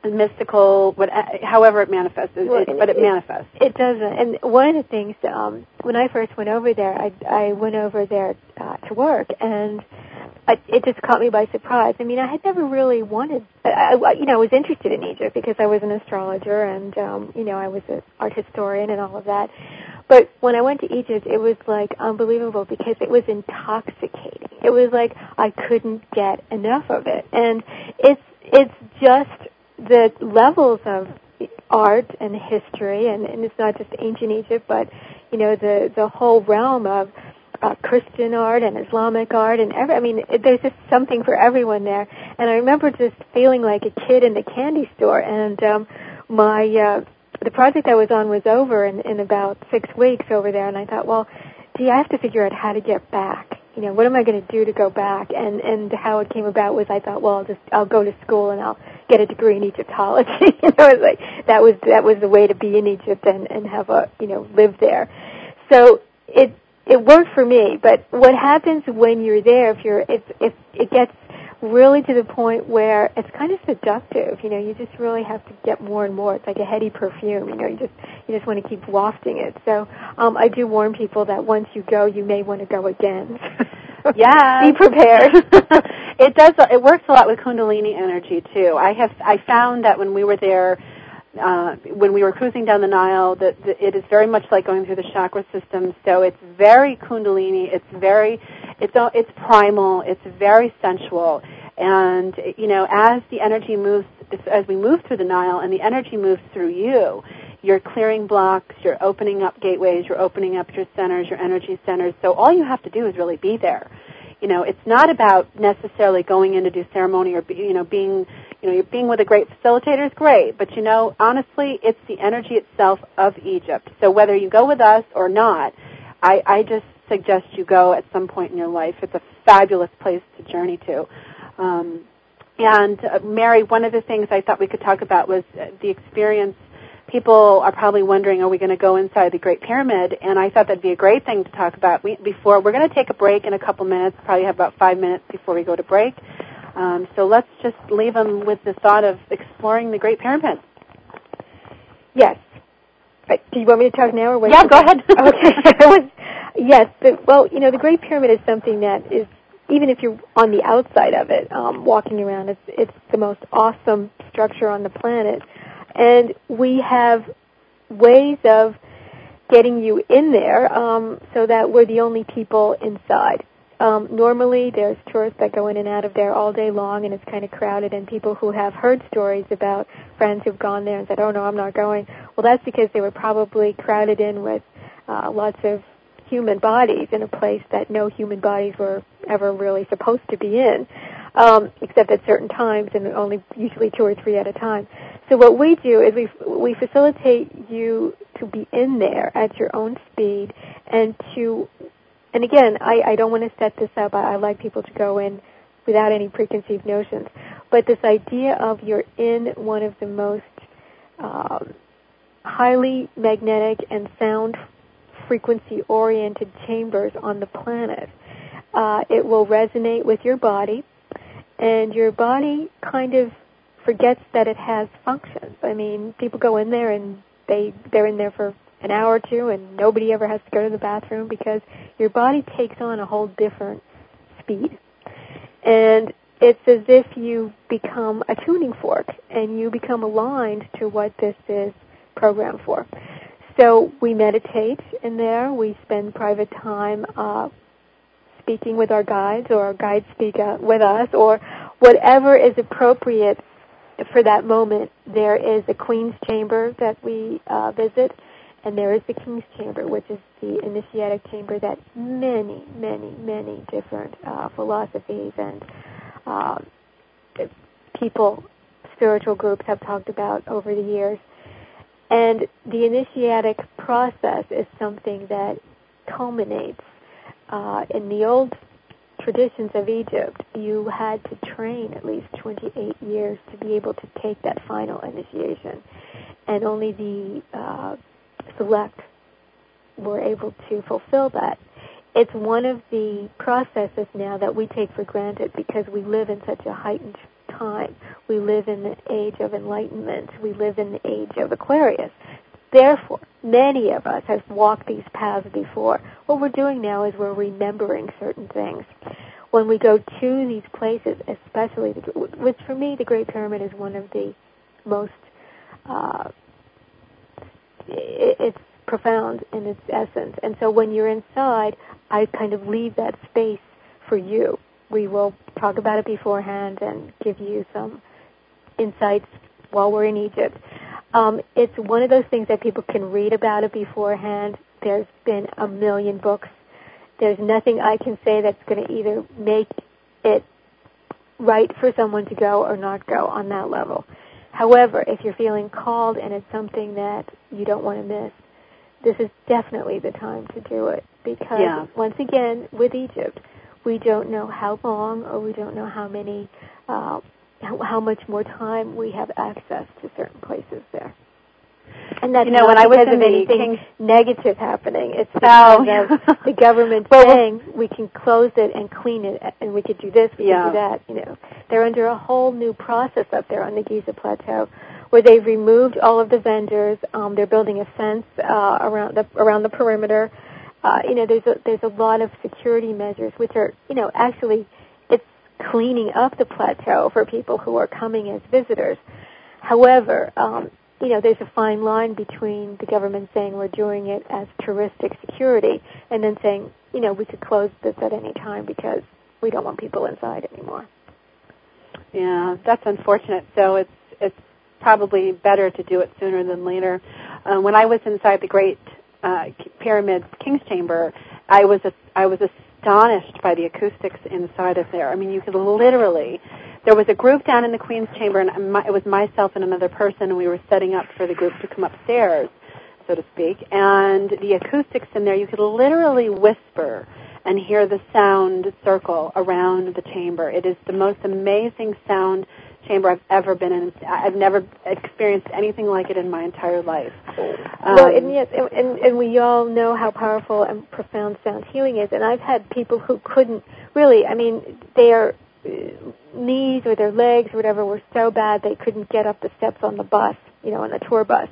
mystical, what, however it manifests, well, it, but it, it, manifests. It does, and one of the things um, when I first went over there, I, I went over there uh, to work, and I, it just caught me by surprise. I mean, I had never really wanted, I, I, you know, I was interested in Egypt because I was an astrologer, and um, you know, I was an art historian and all of that. But when I went to Egypt, it was like unbelievable because it was intoxicating. It was like I couldn't get enough of it, and it's it's just the levels of art and history, and, and it's not just ancient Egypt, but you know the the whole realm of uh, Christian art and Islamic art and every. I mean, it, there's just something for everyone there. And I remember just feeling like a kid in the candy store. And um, my uh, the project I was on was over in, in about six weeks over there, and I thought, well, gee, I have to figure out how to get back you know, what am I going to do to go back? And and how it came about was I thought, well, I'll just I'll go to school and I'll get a degree in Egyptology. you know, it was like that was that was the way to be in Egypt and and have a you know live there. So it it worked for me. But what happens when you're there? If you're if if it gets really to the point where it's kind of seductive. You know, you just really have to get more and more. It's like a heady perfume. You know, you just you just want to keep wafting it. So um, I do warn people that once you go, you may want to go again. yeah, be prepared. it does. It works a lot with Kundalini energy too. I have I found that when we were there. Uh, when we were cruising down the Nile, that it is very much like going through the chakra system. So it's very Kundalini. It's very, it's it's primal. It's very sensual, and, you know, as the energy moves, as we move through the Nile and the energy moves through you, you're clearing blocks, you're opening up gateways, you're opening up your centers, your energy centers. So all you have to do is really be there. You know, it's not about necessarily going in to do ceremony or, be, you know, being, you know, being with a great facilitator is great, but you know, honestly, it's the energy itself of Egypt. So whether you go with us or not, I, I just suggest you go at some point in your life. It's a fabulous place to journey to. Um, and uh, Mary, one of the things I thought we could talk about was uh, the experience. People are probably wondering, are we going to go inside the Great Pyramid? And I thought that'd be a great thing to talk about. We, before we're going to take a break in a couple minutes. Probably have about five minutes before we go to break. Um, so let's just leave them with the thought of exploring the Great Pyramid. Yes. Uh, do you want me to talk now or wait? Yeah, go ahead. okay. yes. The, well, you know, the Great Pyramid is something that is even if you're on the outside of it, um, walking around, it's it's the most awesome structure on the planet, and we have ways of getting you in there um, so that we're the only people inside. Um, normally, there's tourists that go in and out of there all day long, and it's kind of crowded. And people who have heard stories about friends who've gone there and said, "Oh no, I'm not going." Well, that's because they were probably crowded in with uh, lots of human bodies in a place that no human bodies were ever really supposed to be in, um, except at certain times and only usually two or three at a time. So what we do is we we facilitate you to be in there at your own speed and to and again I, I don't want to set this up. I, I like people to go in without any preconceived notions. But this idea of you're in one of the most um, highly magnetic and sound frequency oriented chambers on the planet. Uh, it will resonate with your body, and your body kind of forgets that it has functions. I mean, people go in there and they they're in there for an hour or two, and nobody ever has to go to the bathroom because your body takes on a whole different speed, and it's as if you become a tuning fork and you become aligned to what this is programmed for. So we meditate in there. We spend private time uh, speaking with our guides, or our guides speak with us, or whatever is appropriate for that moment. There is a Queen's Chamber that we uh, visit, and there is the King's Chamber, which is the initiatic chamber that many, many, many different uh, philosophies and uh, people, spiritual groups have talked about over the years. And the initiatic process is something that culminates uh, in the old traditions of Egypt. You had to train at least 28 years to be able to take that final initiation, and only the uh, select were able to fulfill that. It's one of the processes now that we take for granted because we live in such a heightened time. We live in the age of enlightenment. We live in the age of Aquarius. Therefore, many of us have walked these paths before. What we're doing now is we're remembering certain things. When we go to these places, especially, the, which for me, the Great Pyramid is one of the most, uh, it's profound in its essence. And so when you're inside, I kind of leave that space for you we will talk about it beforehand and give you some insights while we're in Egypt. Um, it's one of those things that people can read about it beforehand. There's been a million books. There's nothing I can say that's going to either make it right for someone to go or not go on that level. However, if you're feeling called and it's something that you don't want to miss, this is definitely the time to do it because yeah. once again with Egypt, we don't know how long or we don't know how many, uh, how, much more time we have access to certain places there. And that's you know, when I was in anything negative happening. It's because oh. of the government well, saying we can close it and clean it, and we could do this, we yeah. could do that. You know, they're under a whole new process up there on the Giza Plateau, where they've removed all of the vendors. Um, they're building a fence uh, around the around the perimeter uh, you know, there's a, there's a lot of security measures which are, you know, actually cleaning up the plateau for people who are coming as visitors. However, um, you know, there's a fine line between the government saying we're doing it as touristic security and then saying, you know, we could close this at any time because we don't want people inside anymore. Yeah, that's unfortunate. So it's it's probably better to do it sooner than later. Uh, when I was inside the Great uh, Pyramid's King's Chamber, I was a, I was astonished by the acoustics inside of there. I mean, you could literally. There was a group down in the Queen's Chamber, and my, it was myself and another person, and we were setting up for the group to come upstairs. so to speak, and the acoustics in there, you could literally whisper and hear the sound circle around the chamber. It is the most amazing sound chamber I've ever been in. I've never experienced anything like it in my entire life. Um, well, and yes, and, and we all know how powerful and profound sound healing is. And I've had people who couldn't really. I mean, their uh, knees or their legs or whatever were so bad they couldn't get up the steps on the bus, you know, on the tour bus.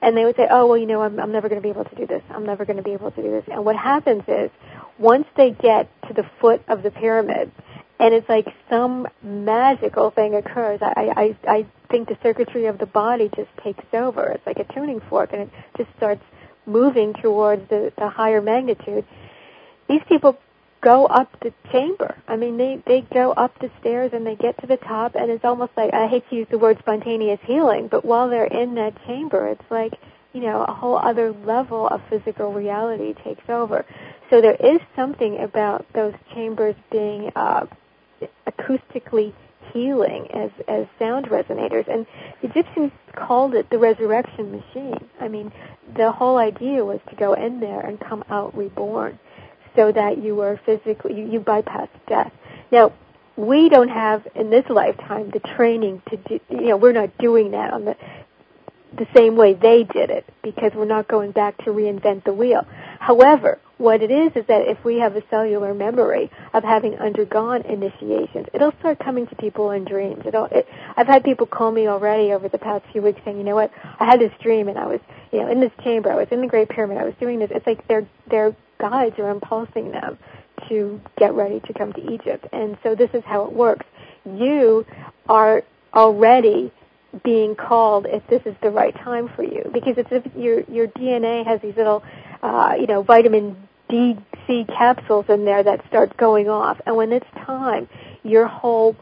And they would say, "Oh, well, you know, I'm, I'm never going to be able to do this. I'm never going to be able to do this." And what happens is, once they get to the foot of the pyramid, and it's like some magical thing occurs. I, I, I think the circuitry of the body just takes over. It's like a tuning fork, and it just starts moving towards the, the higher magnitude. These people go up the chamber. I mean, they they go up the stairs and they get to the top, and it's almost like I hate to use the word spontaneous healing, but while they're in that chamber, it's like you know a whole other level of physical reality takes over. So there is something about those chambers being uh, acoustically healing as as sound resonators and the Egyptians called it the resurrection machine. I mean, the whole idea was to go in there and come out reborn so that you were physically you, you bypass death. Now, we don't have in this lifetime the training to do you know, we're not doing that on the the same way they did it because we're not going back to reinvent the wheel. However, what it is is that if we have a cellular memory of having undergone initiations, it'll start coming to people in dreams. It'll, it, I've had people call me already over the past few weeks saying, you know what, I had this dream and I was, you know, in this chamber, I was in the Great Pyramid, I was doing this. It's like their their guides are impulsing them to get ready to come to Egypt, and so this is how it works. You are already being called if this is the right time for you because it's if your your DNA has these little uh, you know vitamin D C capsules in there that start going off. And when it's time your whole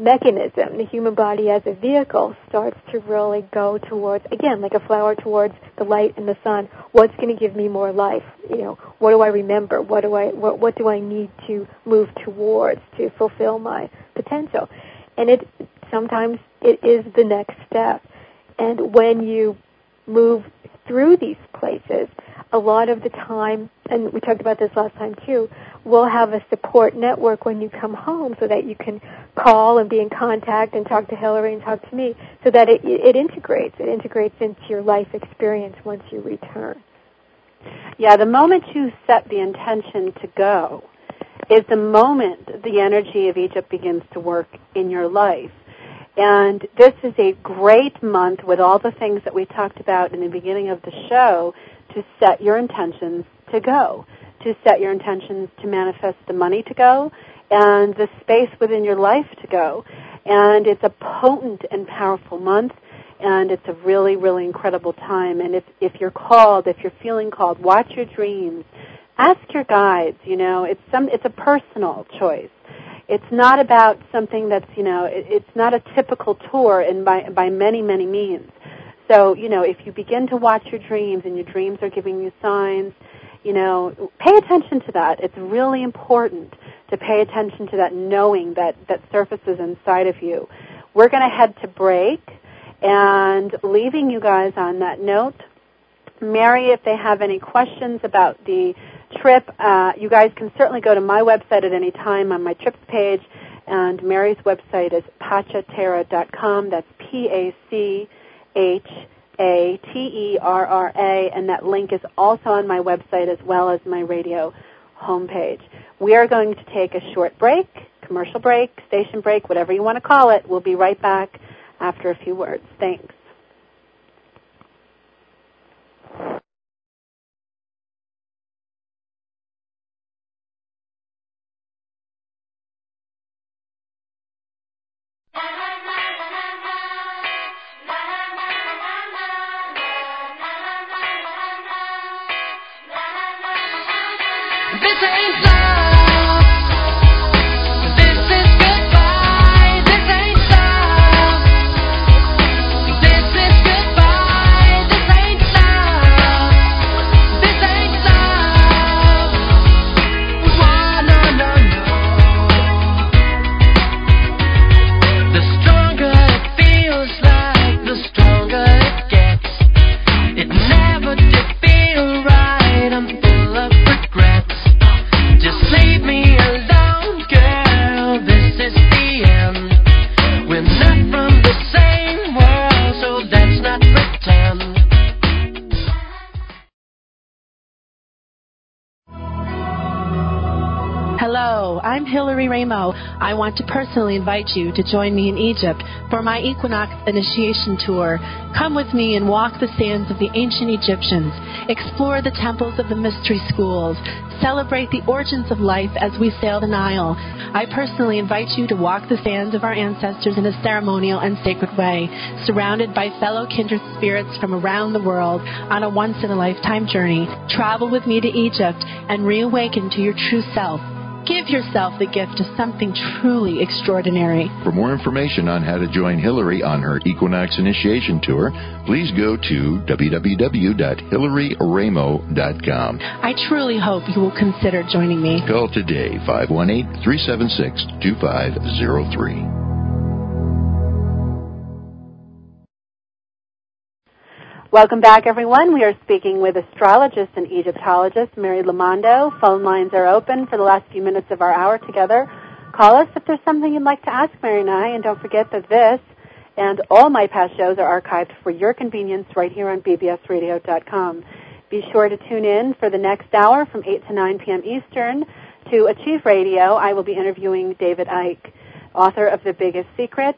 mechanism the human body as a vehicle starts to really go towards again like a flower towards the light and the sun. What's going to give me more life? You know what do I remember? What do I what what do I need to move towards to fulfill my potential? And it sometimes it is the next step. And when you move through these places, a lot of the time, and we talked about this last time too, we'll have a support network when you come home so that you can call and be in contact and talk to Hillary and talk to me so that it, it integrates. It integrates into your life experience once you return. Yeah, the moment you set the intention to go is the moment the energy of Egypt begins to work in your life. And this is a great month with all the things that we talked about in the beginning of the show to set your intentions to go, to set your intentions to manifest the money to go and the space within your life to go. And it's a potent and powerful month and it's a really, really incredible time. And if, if you're called, if you're feeling called, watch your dreams. Ask your guides, you know, it's some, it's a personal choice it's not about something that's you know it, it's not a typical tour in by by many many means so you know if you begin to watch your dreams and your dreams are giving you signs you know pay attention to that it's really important to pay attention to that knowing that that surfaces inside of you we're going to head to break and leaving you guys on that note mary if they have any questions about the trip, uh, you guys can certainly go to my website at any time on my trips page. And Mary's website is pachaterra.com. That's P-A-C-H-A-T-E-R-R-A. And that link is also on my website as well as my radio homepage. We are going to take a short break, commercial break, station break, whatever you want to call it. We'll be right back after a few words. Thanks. Uh-huh. It never Rainbow. I want to personally invite you to join me in Egypt for my Equinox Initiation Tour. Come with me and walk the sands of the ancient Egyptians, explore the temples of the mystery schools, celebrate the origins of life as we sail the Nile. I personally invite you to walk the sands of our ancestors in a ceremonial and sacred way, surrounded by fellow kindred spirits from around the world on a once in a lifetime journey. Travel with me to Egypt and reawaken to your true self. Give yourself the gift of something truly extraordinary. For more information on how to join Hillary on her Equinox Initiation Tour, please go to www.hillaryraimo.com. I truly hope you will consider joining me. Call today 518 376 2503. Welcome back, everyone. We are speaking with astrologist and Egyptologist Mary Lomando. Phone lines are open for the last few minutes of our hour together. Call us if there's something you'd like to ask Mary and I, and don't forget that this and all my past shows are archived for your convenience right here on bbsradio.com. Be sure to tune in for the next hour from 8 to 9 p.m. Eastern to Achieve Radio. I will be interviewing David Icke, author of The Biggest Secret,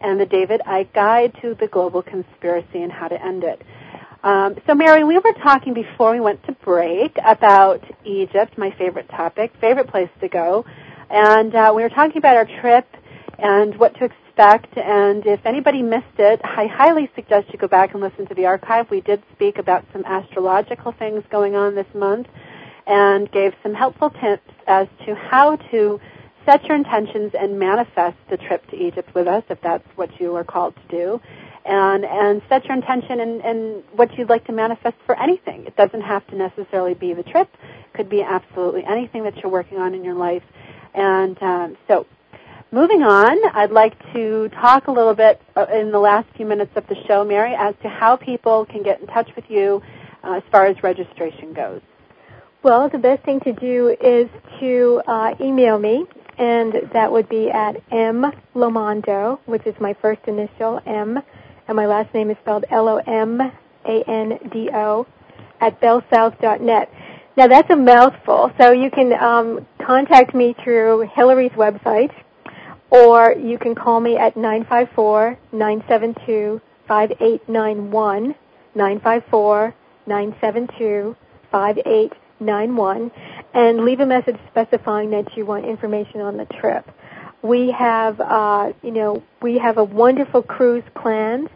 and the David Icke Guide to the Global Conspiracy and How to End It. Um, so, Mary, we were talking before we went to break about Egypt, my favorite topic, favorite place to go, and uh, we were talking about our trip and what to expect. And if anybody missed it, I highly suggest you go back and listen to the archive. We did speak about some astrological things going on this month and gave some helpful tips as to how to set your intentions and manifest the trip to Egypt with us if that's what you are called to do. And, and set your intention and, and what you'd like to manifest for anything. It doesn't have to necessarily be the trip. It could be absolutely anything that you're working on in your life. And um, so, moving on, I'd like to talk a little bit uh, in the last few minutes of the show, Mary, as to how people can get in touch with you uh, as far as registration goes. Well, the best thing to do is to uh, email me and that would be at M Lomando, which is my first initial M, and my last name is spelled L O M A N D O at bellsouth.net. Now that's a mouthful, so you can um, contact me through Hillary's website, or you can call me at nine five four nine seven two five eight nine one nine five four nine seven two five eight nine one and leave a message specifying that you want information on the trip. We have, uh, you know, we have a wonderful cruise planned,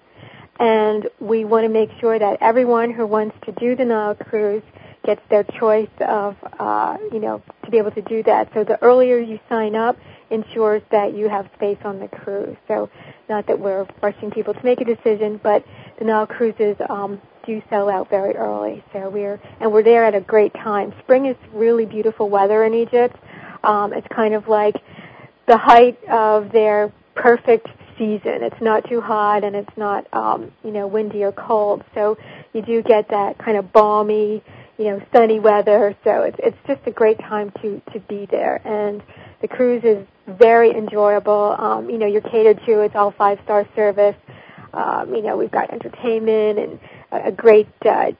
and we want to make sure that everyone who wants to do the Nile cruise gets their choice of, uh, you know, to be able to do that. So the earlier you sign up ensures that you have space on the cruise. So not that we're rushing people to make a decision, but the Nile cruises um, do sell out very early. So we're and we're there at a great time. Spring is really beautiful weather in Egypt. Um, it's kind of like the height of their perfect season. It's not too hot and it's not um, you know windy or cold. So you do get that kind of balmy, you know, sunny weather. So it's it's just a great time to to be there. And the cruise is very enjoyable. Um, you know, you're catered to. It's all five star service. Um, you know, we've got entertainment and a great uh,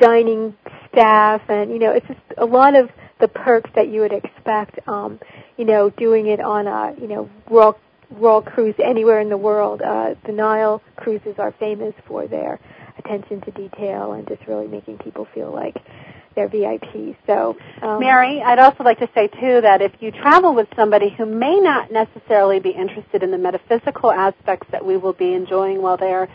dining staff, and you know, it's just a lot of the perks that you would expect. Um, you know, doing it on a you know royal royal cruise anywhere in the world. Uh, the Nile cruises are famous for their attention to detail and just really making people feel like they're VIP. So, um, Mary, I'd also like to say too that if you travel with somebody who may not necessarily be interested in the metaphysical aspects that we will be enjoying while there,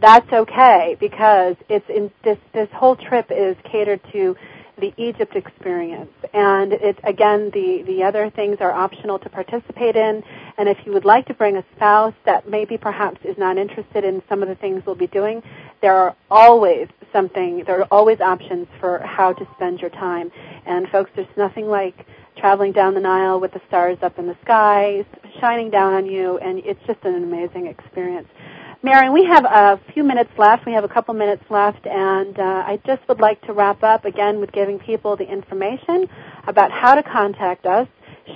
that's okay because it's in this this whole trip is catered to the Egypt experience. And it again the the other things are optional to participate in and if you would like to bring a spouse that maybe perhaps is not interested in some of the things we'll be doing, there are always something there are always options for how to spend your time. And folks, there's nothing like traveling down the Nile with the stars up in the sky shining down on you and it's just an amazing experience. Marion, we have a few minutes left. We have a couple minutes left, and uh, I just would like to wrap up again with giving people the information about how to contact us.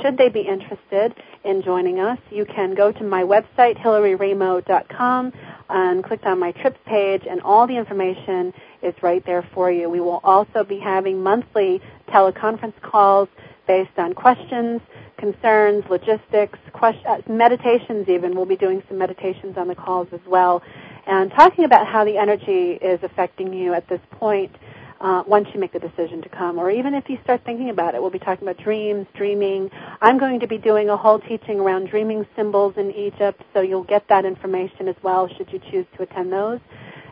Should they be interested in joining us, you can go to my website, hillaryraimo.com, and click on my trips page, and all the information is right there for you. We will also be having monthly teleconference calls based on questions concerns, logistics, questions, uh, meditations even. We'll be doing some meditations on the calls as well. And talking about how the energy is affecting you at this point uh, once you make the decision to come, or even if you start thinking about it. We'll be talking about dreams, dreaming. I'm going to be doing a whole teaching around dreaming symbols in Egypt, so you'll get that information as well should you choose to attend those.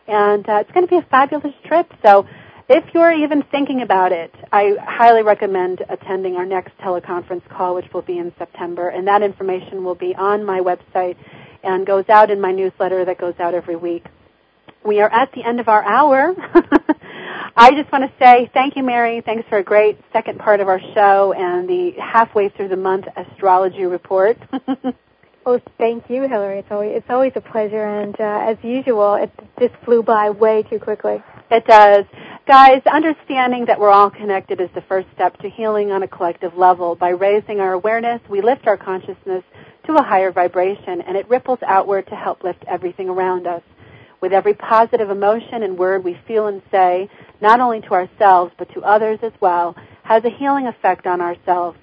And uh, it's going to be a fabulous trip, so if you're even thinking about it, I highly recommend attending our next teleconference call, which will be in September, and that information will be on my website and goes out in my newsletter that goes out every week. We are at the end of our hour. I just want to say thank you, Mary. Thanks for a great second part of our show and the halfway through the month astrology report. Oh, thank you, Hillary. It's always it's always a pleasure, and uh, as usual, it just flew by way too quickly. It does, guys. Understanding that we're all connected is the first step to healing on a collective level. By raising our awareness, we lift our consciousness to a higher vibration, and it ripples outward to help lift everything around us. With every positive emotion and word we feel and say, not only to ourselves but to others as well, has a healing effect on ourselves,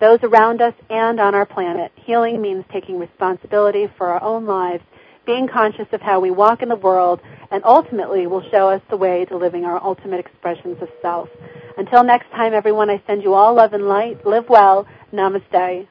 those around us, and on our planet. Healing means taking responsibility for our own lives, being conscious of how we walk in the world, and ultimately will show us the way to living our ultimate expressions of self. Until next time, everyone, I send you all love and light. Live well. Namaste.